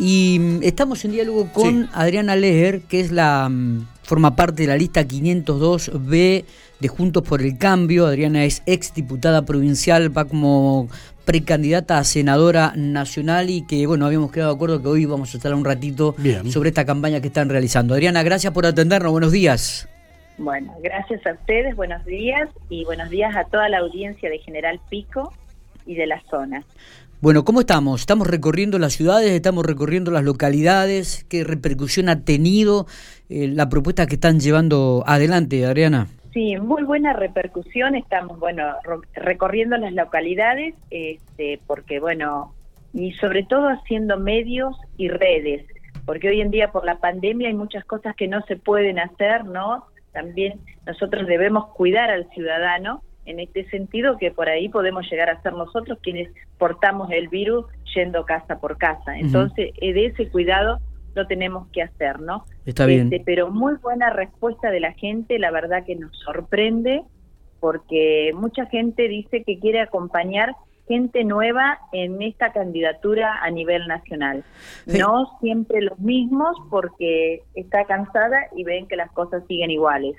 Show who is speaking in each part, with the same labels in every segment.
Speaker 1: Y mm, estamos en diálogo con Adriana Leger, que es la mm, forma parte de la lista 502B de Juntos por el Cambio. Adriana es ex diputada provincial, va como precandidata a senadora nacional y que, bueno, habíamos quedado de acuerdo que hoy vamos a estar un ratito sobre esta campaña que están realizando. Adriana, gracias por atendernos. Buenos días.
Speaker 2: Bueno, gracias a ustedes, buenos días y buenos días a toda la audiencia de General Pico y de la zona.
Speaker 1: Bueno, ¿cómo estamos? ¿Estamos recorriendo las ciudades? ¿Estamos recorriendo las localidades? ¿Qué repercusión ha tenido eh, la propuesta que están llevando adelante, Adriana?
Speaker 2: Sí, muy buena repercusión. Estamos, bueno, recorriendo las localidades, este, porque, bueno, y sobre todo haciendo medios y redes, porque hoy en día por la pandemia hay muchas cosas que no se pueden hacer, ¿no? También nosotros debemos cuidar al ciudadano en este sentido que por ahí podemos llegar a ser nosotros quienes portamos el virus yendo casa por casa. Entonces, de ese cuidado lo tenemos que hacer, ¿no?
Speaker 1: Está bien.
Speaker 2: Este, pero muy buena respuesta de la gente, la verdad que nos sorprende, porque mucha gente dice que quiere acompañar gente nueva en esta candidatura a nivel nacional. No siempre los mismos porque está cansada y ven que las cosas siguen iguales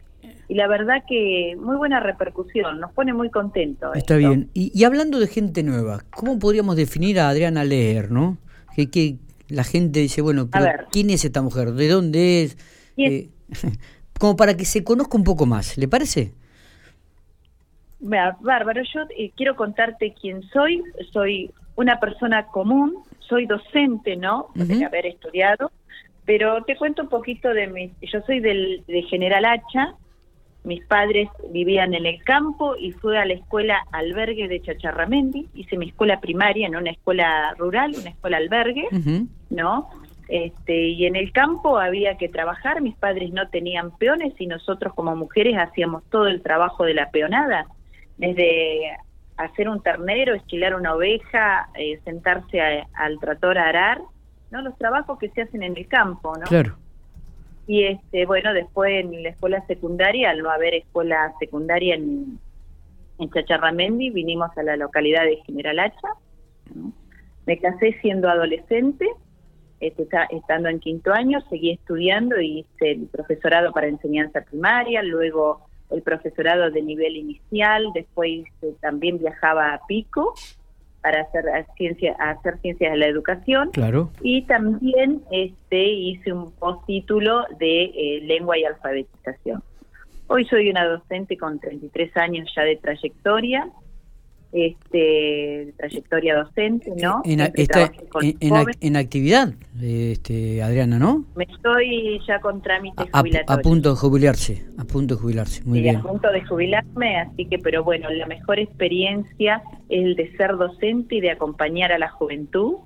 Speaker 2: y la verdad que muy buena repercusión, nos pone muy contentos.
Speaker 1: Está bien. Y, hablando de gente nueva, ¿cómo podríamos definir a Adriana Leer, no? Que, que la gente dice, bueno, ¿quién es esta mujer? ¿De dónde es? Eh, como para que se conozca un poco más, ¿le parece?
Speaker 2: Bárbaro, yo eh, quiero contarte quién soy. Soy una persona común, soy docente, ¿no? De haber estudiado, pero te cuento un poquito de mi... Yo soy del, de General Hacha, mis padres vivían en el campo y fui a la escuela albergue de Chacharramendi, hice mi escuela primaria en una escuela rural, una escuela albergue, ¿no? Este, y en el campo había que trabajar, mis padres no tenían peones y nosotros como mujeres hacíamos todo el trabajo de la peonada, desde hacer un ternero, esquilar una oveja, eh, sentarse al trator a arar, ¿no? Los trabajos que se hacen en el campo, ¿no?
Speaker 1: Claro.
Speaker 2: Y este, bueno, después en la escuela secundaria, al no haber escuela secundaria en, en Chacharramendi, vinimos a la localidad de General Hacha. Me casé siendo adolescente, este, estando en quinto año, seguí estudiando hice el profesorado para enseñanza primaria, luego el profesorado de nivel inicial, después también viajaba a Pico para hacer ciencia, hacer ciencias de la educación.
Speaker 1: Claro.
Speaker 2: Y también este hice un postítulo de eh, lengua y alfabetización. Hoy soy una docente con 33 años ya de trayectoria este, trayectoria docente, ¿no?
Speaker 1: En, en, actividad, este, Adriana, ¿no?
Speaker 2: Me estoy ya con trámites jubilatorios.
Speaker 1: A, punto de jubilarse, a punto de jubilarse, muy bien.
Speaker 2: A punto de jubilarme, así que, pero bueno, la mejor experiencia es el de ser docente y de acompañar a la juventud.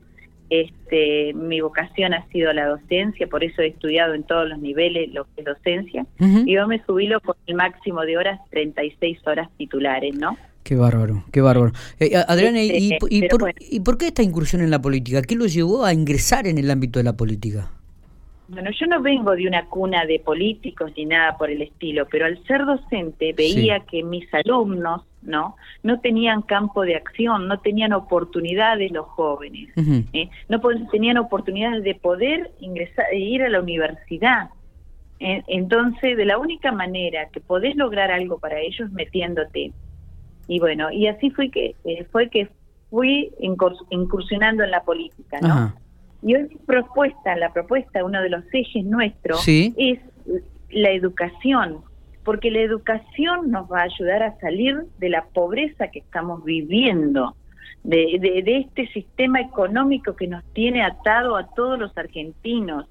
Speaker 2: Este, mi vocación ha sido la docencia, por eso he estudiado en todos los niveles lo que es docencia. Y yo me jubilo con el máximo de horas, 36 horas titulares, ¿no?
Speaker 1: Qué bárbaro, qué bárbaro. Eh, Adriana, ¿y, por, qué esta incursión en la política? ¿Qué lo llevó a ingresar en el ámbito de la política?
Speaker 2: Bueno, yo no vengo de una cuna de políticos ni nada por el estilo, pero al ser docente veía que mis alumnos, ¿no? No tenían campo de acción, no tenían oportunidades los jóvenes, ¿eh? no tenían oportunidades de poder ingresar, e ir a la universidad. Entonces, de la única manera que podés lograr algo para ellos metiéndote y bueno, y así fue que eh, fue que fui incursionando en la política, ¿no? Y hoy mi propuesta, la propuesta, uno de los ejes nuestros es la educación, porque la educación nos va a ayudar a salir de la pobreza que estamos viviendo, de, de, de este sistema económico que nos tiene atado a todos los argentinos.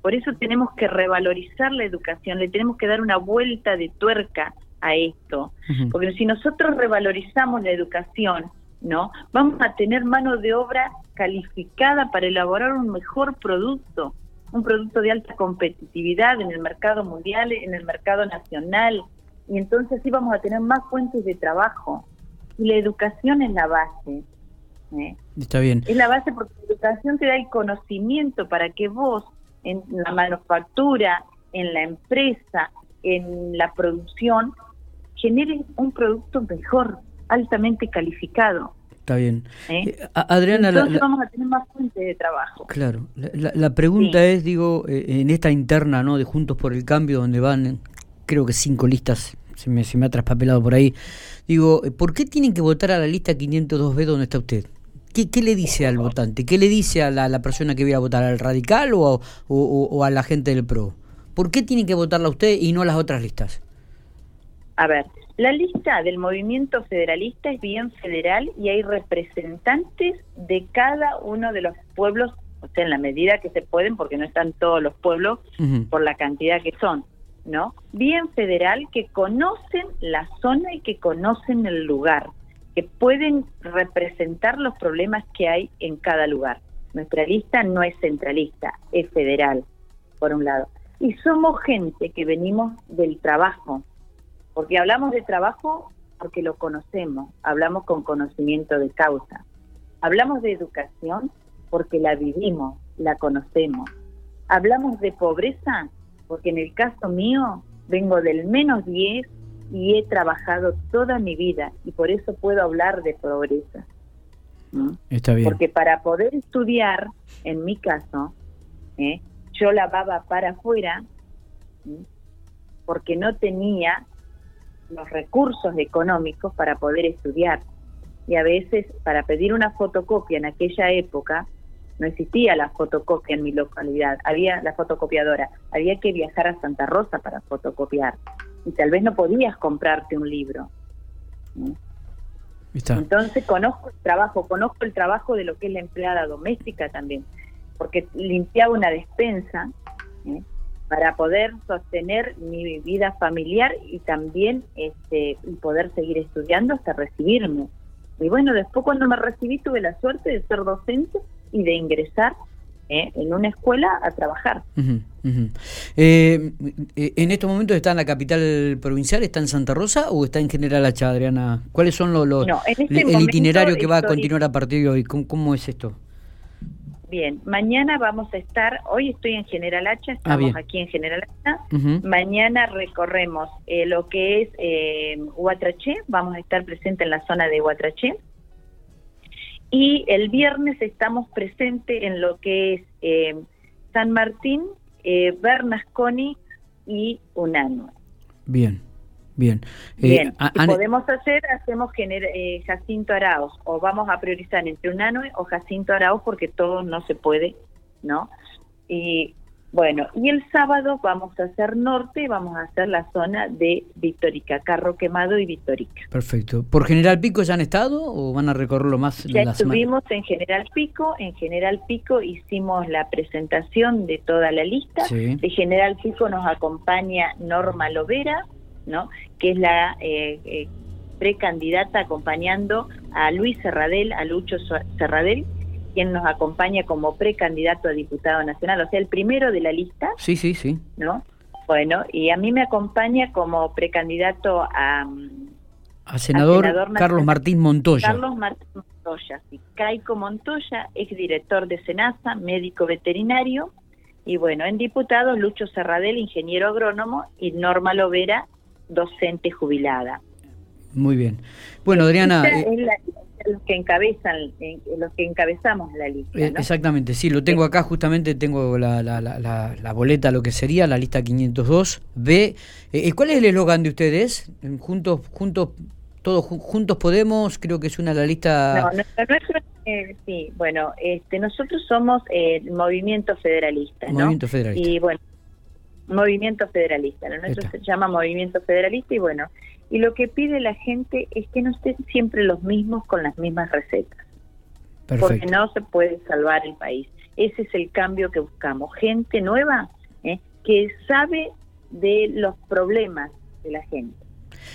Speaker 2: Por eso tenemos que revalorizar la educación, le tenemos que dar una vuelta de tuerca a esto. Porque si nosotros revalorizamos la educación, ¿no? Vamos a tener mano de obra calificada para elaborar un mejor producto, un producto de alta competitividad en el mercado mundial, en el mercado nacional, y entonces sí vamos a tener más fuentes de trabajo. Y la educación es la base.
Speaker 1: ¿eh? Está bien.
Speaker 2: Es la base porque la educación te da el conocimiento para que vos en la manufactura, en la empresa, en la producción, genere un producto mejor, altamente calificado.
Speaker 1: Está bien. ¿Eh? Eh, Adriana,
Speaker 2: Entonces vamos a tener más fuentes de trabajo.
Speaker 1: Claro. La, pregunta es, digo, en esta interna no de Juntos por el Cambio, donde van, creo que cinco listas, se me, se me ha traspapelado por ahí, digo, ¿por qué tienen que votar a la lista 502B donde está usted? ¿Qué, ¿Qué, le dice al votante? ¿Qué le dice a la, persona que viene a votar? ¿Al radical o, o, a la gente del PRO? ¿Por qué tiene que votarla usted y no las otras listas?
Speaker 2: A ver, la lista del movimiento federalista es bien federal y hay representantes de cada uno de los pueblos, o sea, en la medida que se pueden, porque no están todos los pueblos por la cantidad que son, ¿no? Bien federal que conocen la zona y que conocen el lugar que pueden representar los problemas que hay en cada lugar. Nuestra lista no es centralista, es federal, por un lado. Y somos gente que venimos del trabajo, porque hablamos de trabajo porque lo conocemos, hablamos con conocimiento de causa. Hablamos de educación porque la vivimos, la conocemos. Hablamos de pobreza porque en el caso mío vengo del menos 10 y he trabajado toda mi vida y por eso puedo hablar de pobreza.
Speaker 1: Está bien.
Speaker 2: Porque para poder estudiar, en mi caso, ¿eh? yo lavaba para afuera porque no tenía los recursos económicos para poder estudiar. Y a veces para pedir una fotocopia en aquella época, no existía la fotocopia en mi localidad, había la fotocopiadora, había que viajar a Santa Rosa para fotocopiar y tal vez no podías comprarte un libro. Entonces conozco el trabajo, conozco el trabajo de lo que es la empleada doméstica también, porque limpiaba una despensa ¿eh? Para poder sostener mi vida familiar y también este, poder seguir estudiando hasta recibirme. Y bueno, después cuando me recibí tuve la suerte de ser docente y de ingresar ¿eh? en una escuela a trabajar.
Speaker 1: Eh, eh, ¿En estos momentos está en la capital provincial, está en Santa Rosa o está en General Hacha, Adriana? ¿Cuáles son los, este el itinerario que va a continuar a partir de hoy? ¿Cómo, es esto?
Speaker 2: Bien, mañana vamos a estar, hoy estoy en General Hacha, ah, estamos aquí en General Hacha, mañana recorremos lo que es eh, Huatraché, vamos a estar presentes en la zona de Huatraché, y el viernes estamos presentes en lo que es eh, San Martín, eh, Bernasconi y Unano.
Speaker 1: Bien, bien.
Speaker 2: Eh, bien, podemos hacer, hacemos eh, Jacinto Arauz, o vamos a priorizar entre Unano o Jacinto Arauz porque todo no se puede, ¿no? Y bueno, y el sábado vamos a hacer norte, vamos a hacer la zona de Victorica, Carro Quemado y Victorica.
Speaker 1: Perfecto. ¿Por General Pico ya han estado o van a recorrerlo más?
Speaker 2: Ya estuvimos en General Pico, en General Pico hicimos la presentación de toda la lista. De General Pico nos acompaña Norma Lovera, ¿no? que es la eh, eh, precandidata acompañando a Luis Serradel, a Lucho Serradel, quien nos acompaña como precandidato a diputado nacional, o sea, el primero de la lista.
Speaker 1: Sí, sí, sí.
Speaker 2: ¿No? Bueno, y a mí me acompaña como precandidato a...
Speaker 1: A senador, Carlos Martín Montoya.
Speaker 2: Carlos Martín Montoya, sí. Caico Montoya, exdirector de SENASA, médico veterinario, y bueno, en diputado Lucho Serradel, ingeniero agrónomo, y Norma Lovera, docente jubilada.
Speaker 1: Muy bien. Bueno, Adriana
Speaker 2: los que encabezan, los que encabezamos la lista. Eh,
Speaker 1: exactamente, sí, lo tengo acá justamente, tengo la, la, la, la boleta, lo que sería la lista 502 B. Eh, eh, ¿Cuál es el eslogan de ustedes? Juntos, juntos, todos juntos podemos, creo que es una de la lista.
Speaker 2: No, nuestro, sí, bueno, este, nosotros somos el movimiento federalista,
Speaker 1: Movimiento federalista.
Speaker 2: Y bueno, movimiento federalista, lo nuestro se llama movimiento federalista y bueno, y lo que pide la gente es que no estén siempre los mismos con las mismas recetas. Porque no se puede salvar el país. Ese es el cambio que buscamos. Gente nueva ¿eh? que sabe de los problemas de la gente,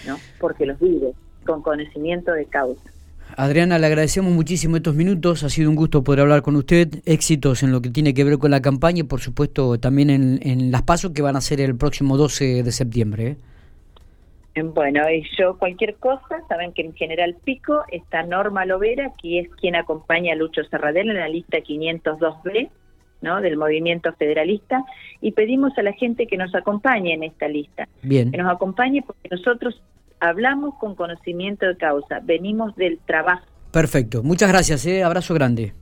Speaker 2: ¿no? Porque los vive con conocimiento de causa.
Speaker 1: Adriana, le agradecemos muchísimo estos minutos. Ha sido un gusto poder hablar con usted. Éxitos en lo que tiene que ver con la campaña y, por supuesto, también en, en las pasos que van a ser el próximo 12 de septiembre. ¿eh?
Speaker 2: Bueno, y yo cualquier cosa, saben que en General Pico está Norma Lovera, que es quien acompaña a Lucho Serradel en la lista 502B, ¿no? del movimiento federalista, y pedimos a la gente que nos acompañe en esta lista.
Speaker 1: Bien.
Speaker 2: Que nos acompañe porque nosotros hablamos con conocimiento de causa, venimos del trabajo,
Speaker 1: Perfecto. Muchas gracias, ¿eh? abrazo grande.